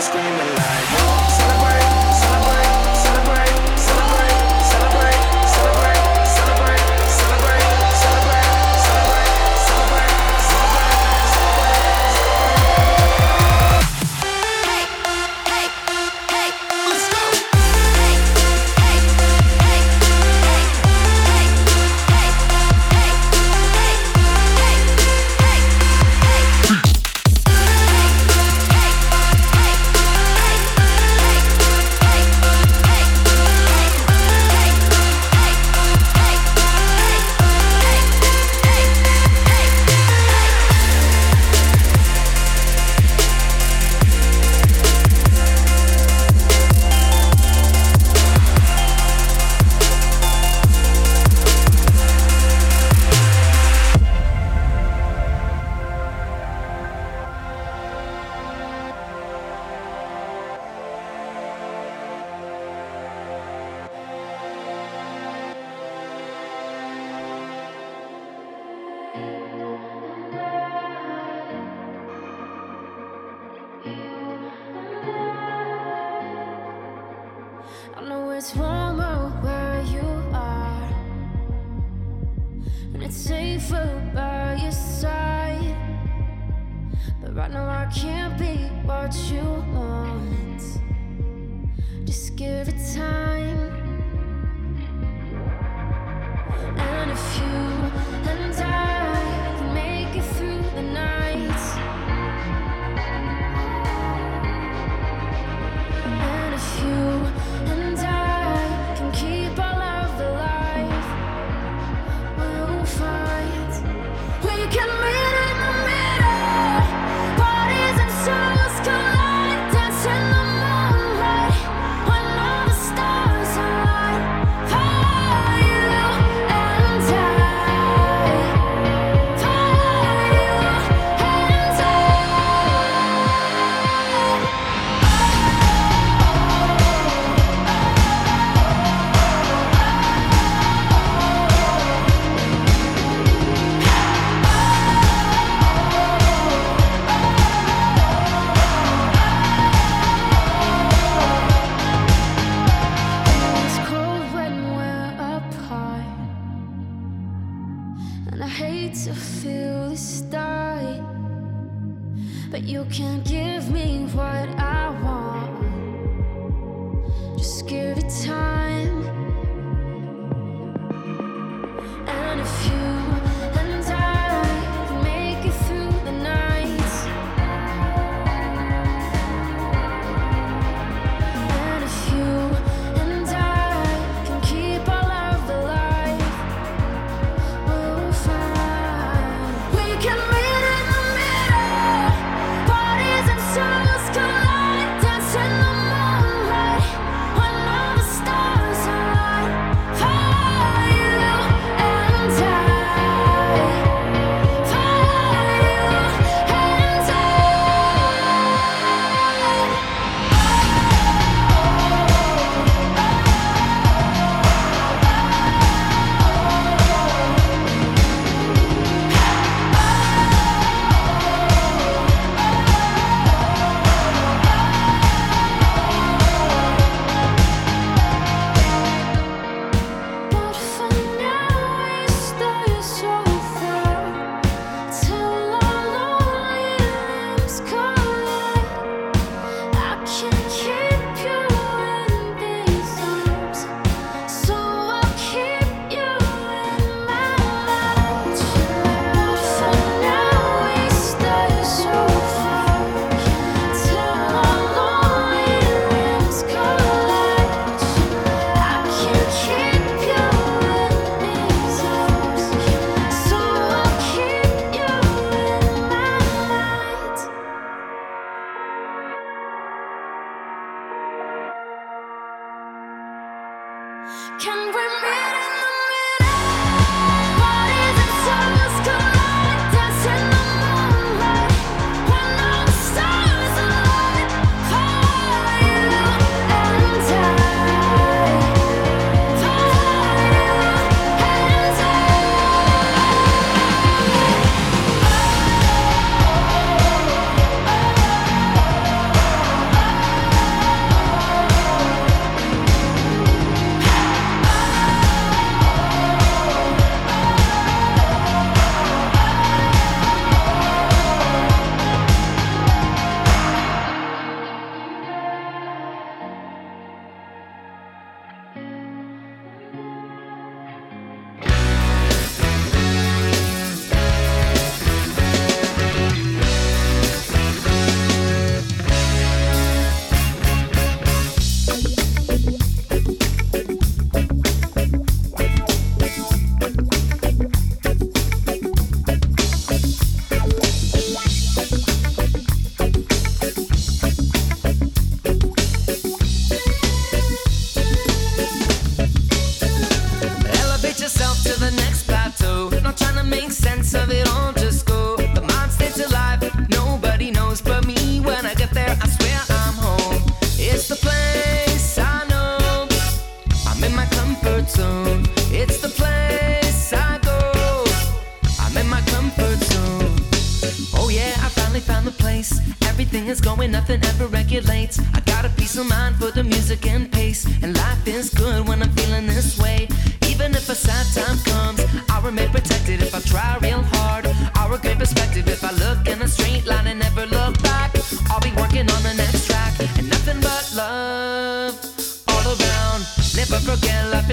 screaming like,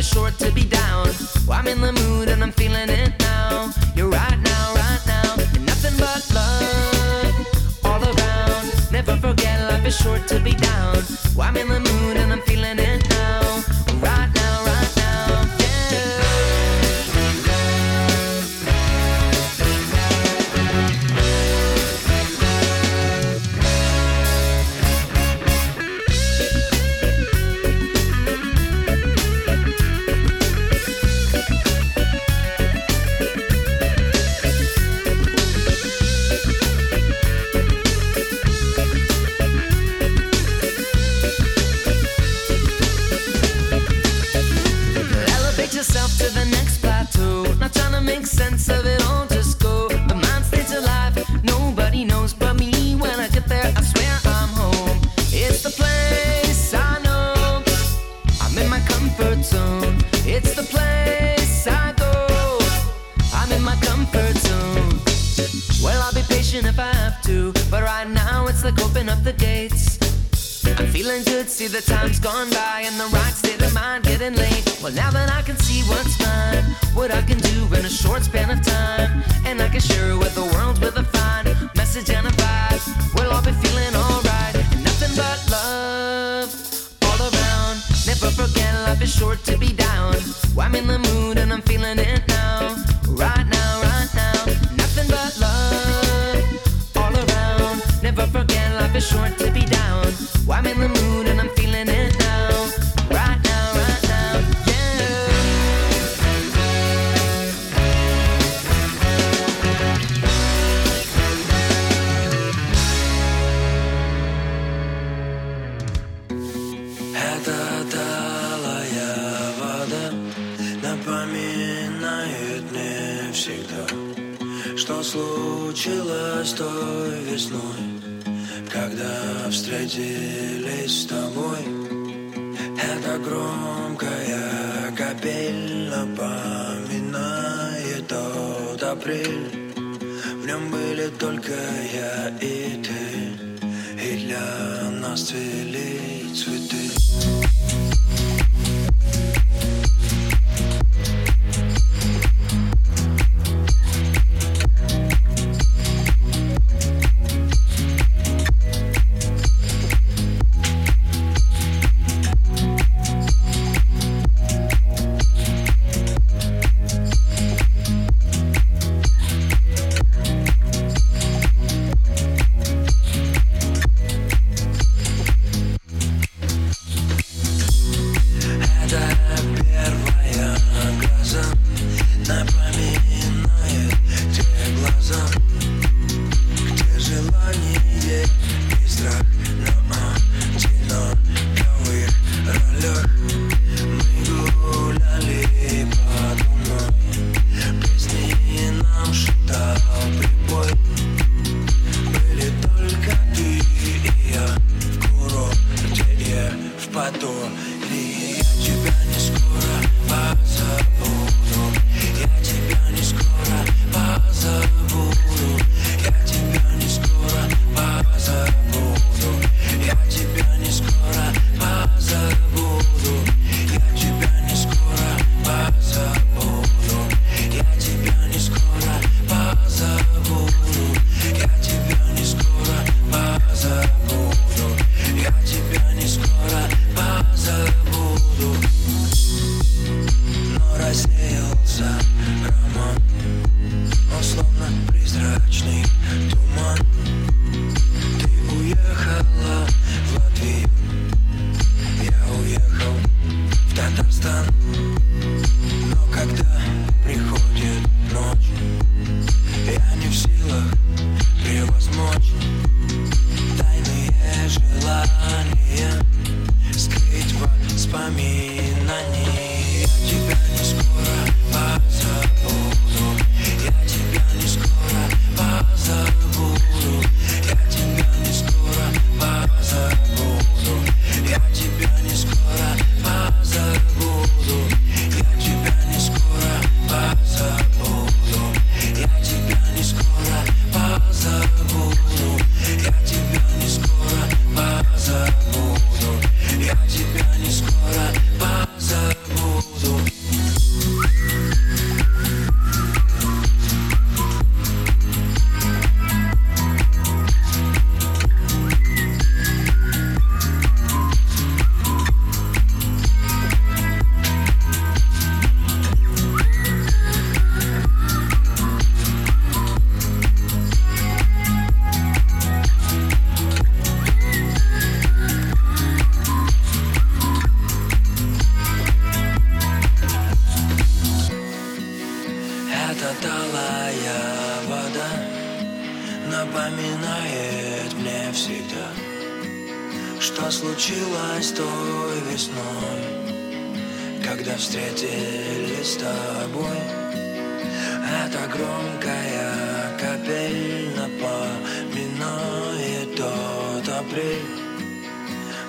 short to be down. I'm in the mood up the gates. I'm feeling good, see the time's gone by and the right state of mind getting late. Well, now that I can see what's mine, what I can do in a short span of time, and I can share it with the world with a fine message and a vibe. We'll all be feeling alright, nothing but love all around. Never forget life is short to be down. I'm in the mood and I'm feeling it now, right now, right short to be down. I'm in the mood and I'm feeling it now. Right now, right now, yeah. Это талая вода Напоминает мне всегда Что случилось той весной Когда встретились с тобой Это громкая капель Напоминает тот апрель. В нем были только я и ты И для нас цвели цветы не в силах превозмочь Тайные желания Скрыть воспоминания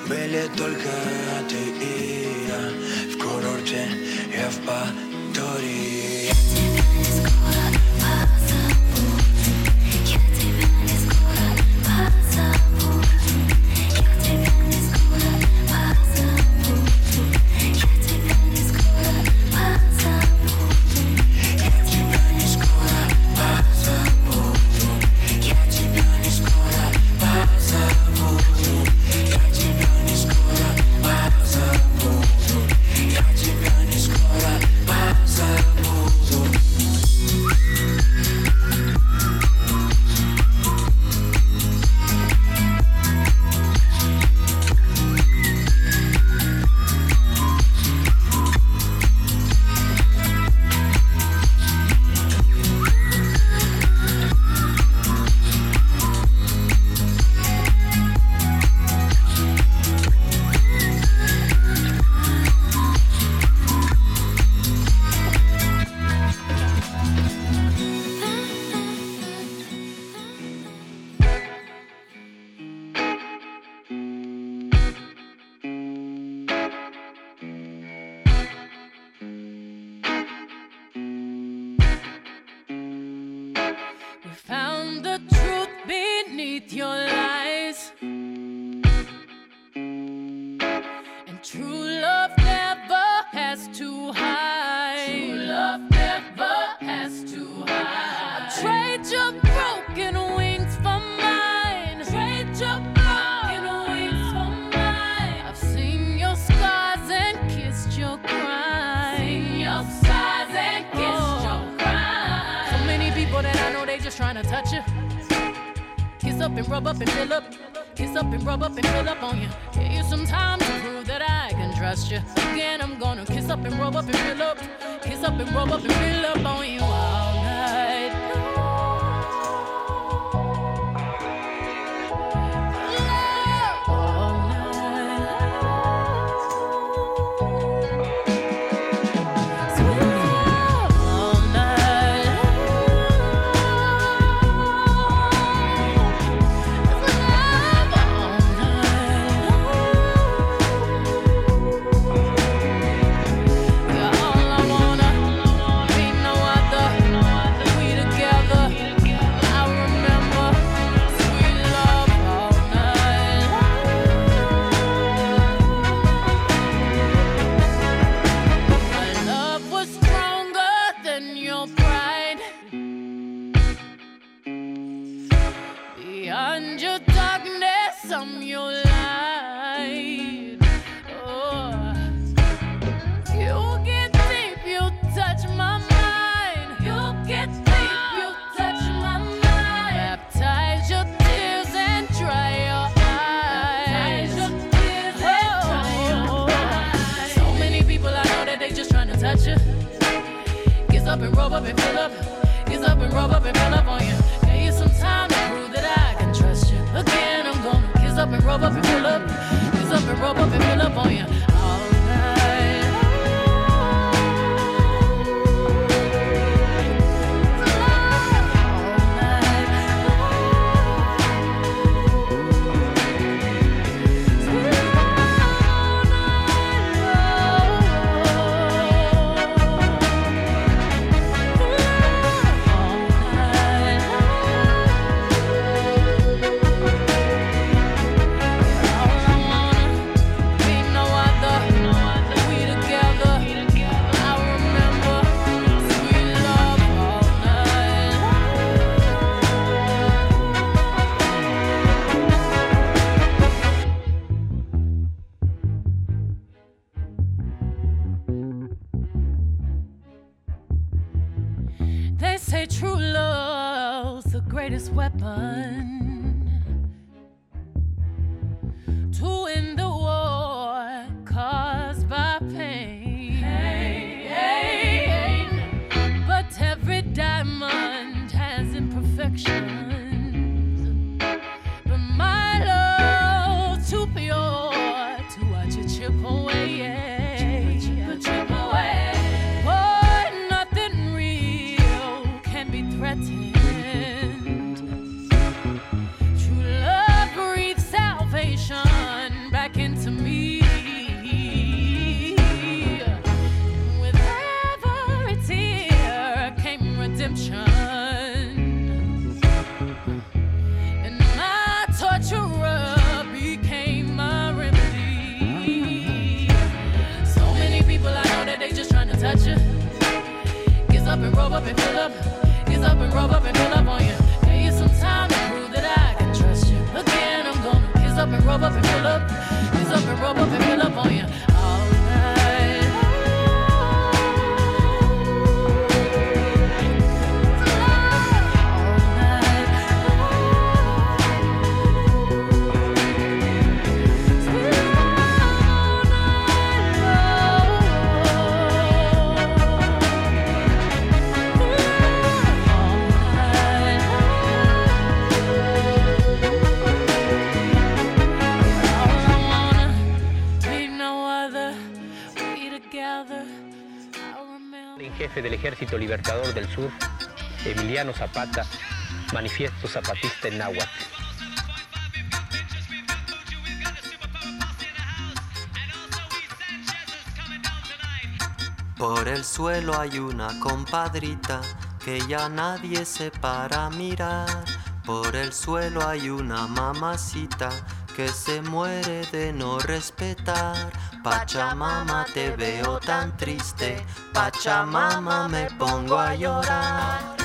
Были только ты и я. В курорте я в Падории trying to touch you. Kiss up and rub up and fill up. Kiss up and rub up and fill up on you. Give you some time to prove that I can trust you. Again, I'm gonna kiss up and rub up and fill up. Kiss up and rub up and fill up on you. En jefe del Ejército Libertador del Sur, Emiliano Zapata, manifiesto zapatista en náhuatl. Por el suelo hay una compadrita que ya nadie se para a mirar. Por el suelo hay una mamacita que se muere de no respetar. Pachamama te veo tan triste, Pachamama me pongo a llorar.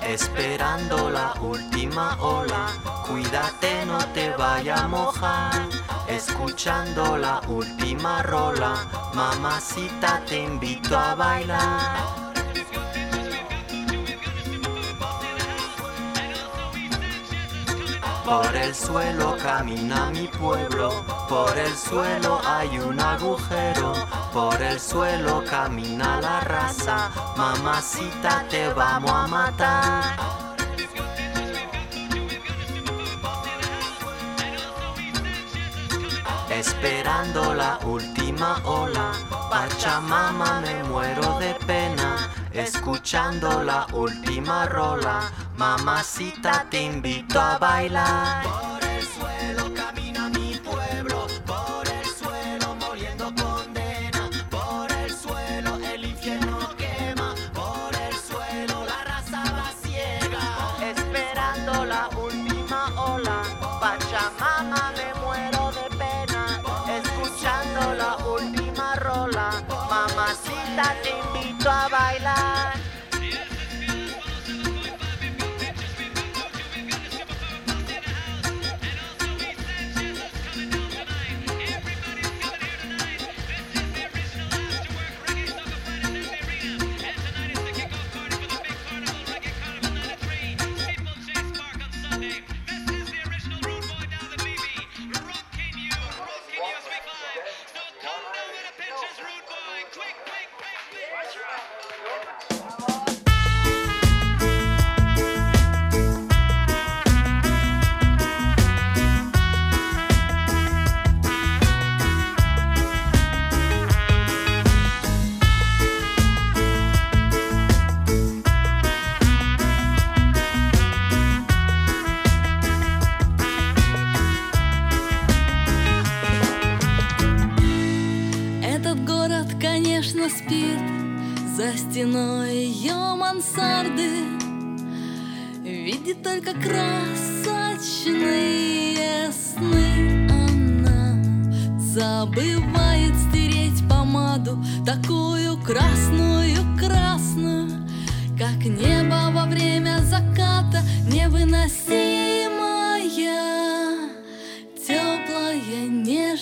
Esperando la última ola, cuídate no te vaya a mojar. Escuchando la última rola, mamacita te invito a bailar. Por el suelo camina mi pueblo, por el suelo hay un agujero, por el suelo camina la raza, mamacita te vamos a matar. Esperando la última ola, Pachamama me muero de pena, escuchando la última rola, mamacita te invito a bailar.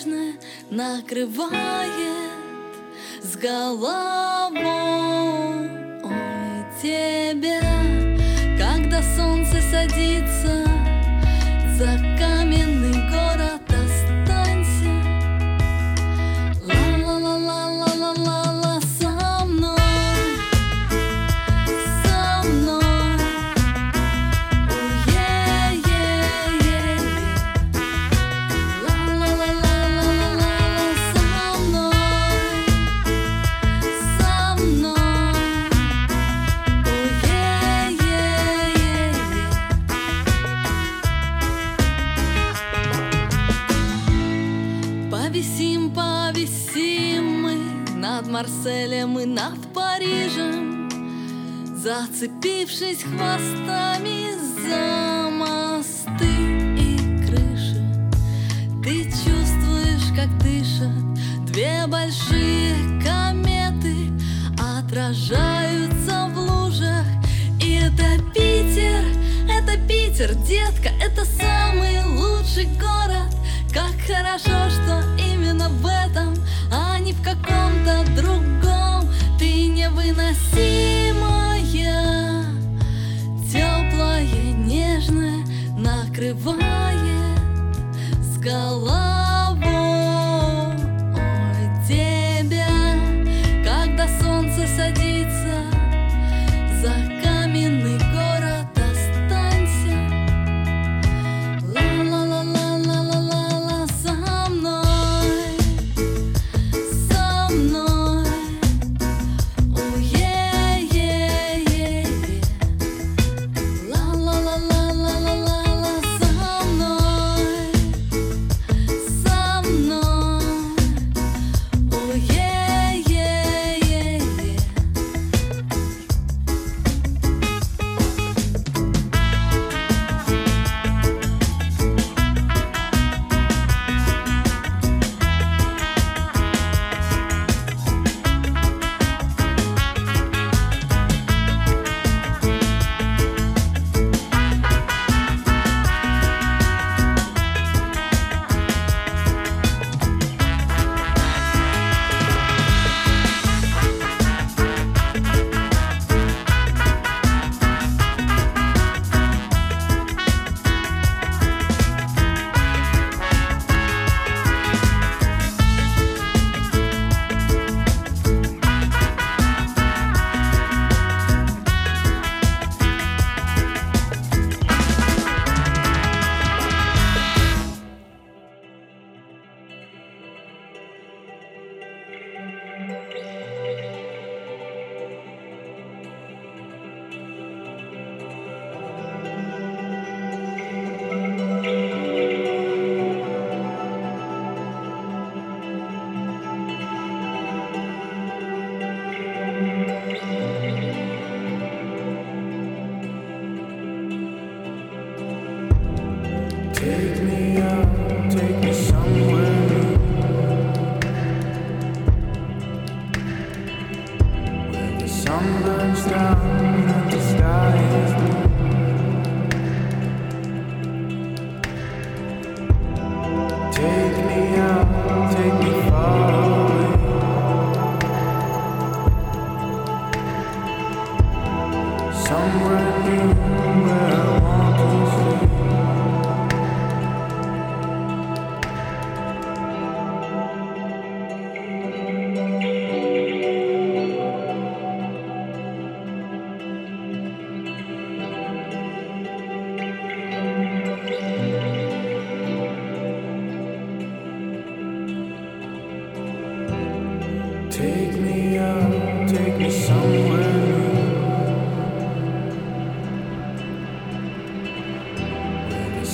Нежная накрывает с головой тебя, когда солнце садится за каменный Марселем и над Парижем, Зацепившись хвостами за мосты и крыши. Ты чувствуешь, как дышат две большие кометы отражаются в лужах И это Питер, это Питер, детка, это самый лучший город Как хорошо, что каком-то другом. Ты невыносимая, теплая, нежная, накрывает с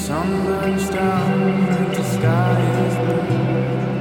sun burns down and the sky is blue.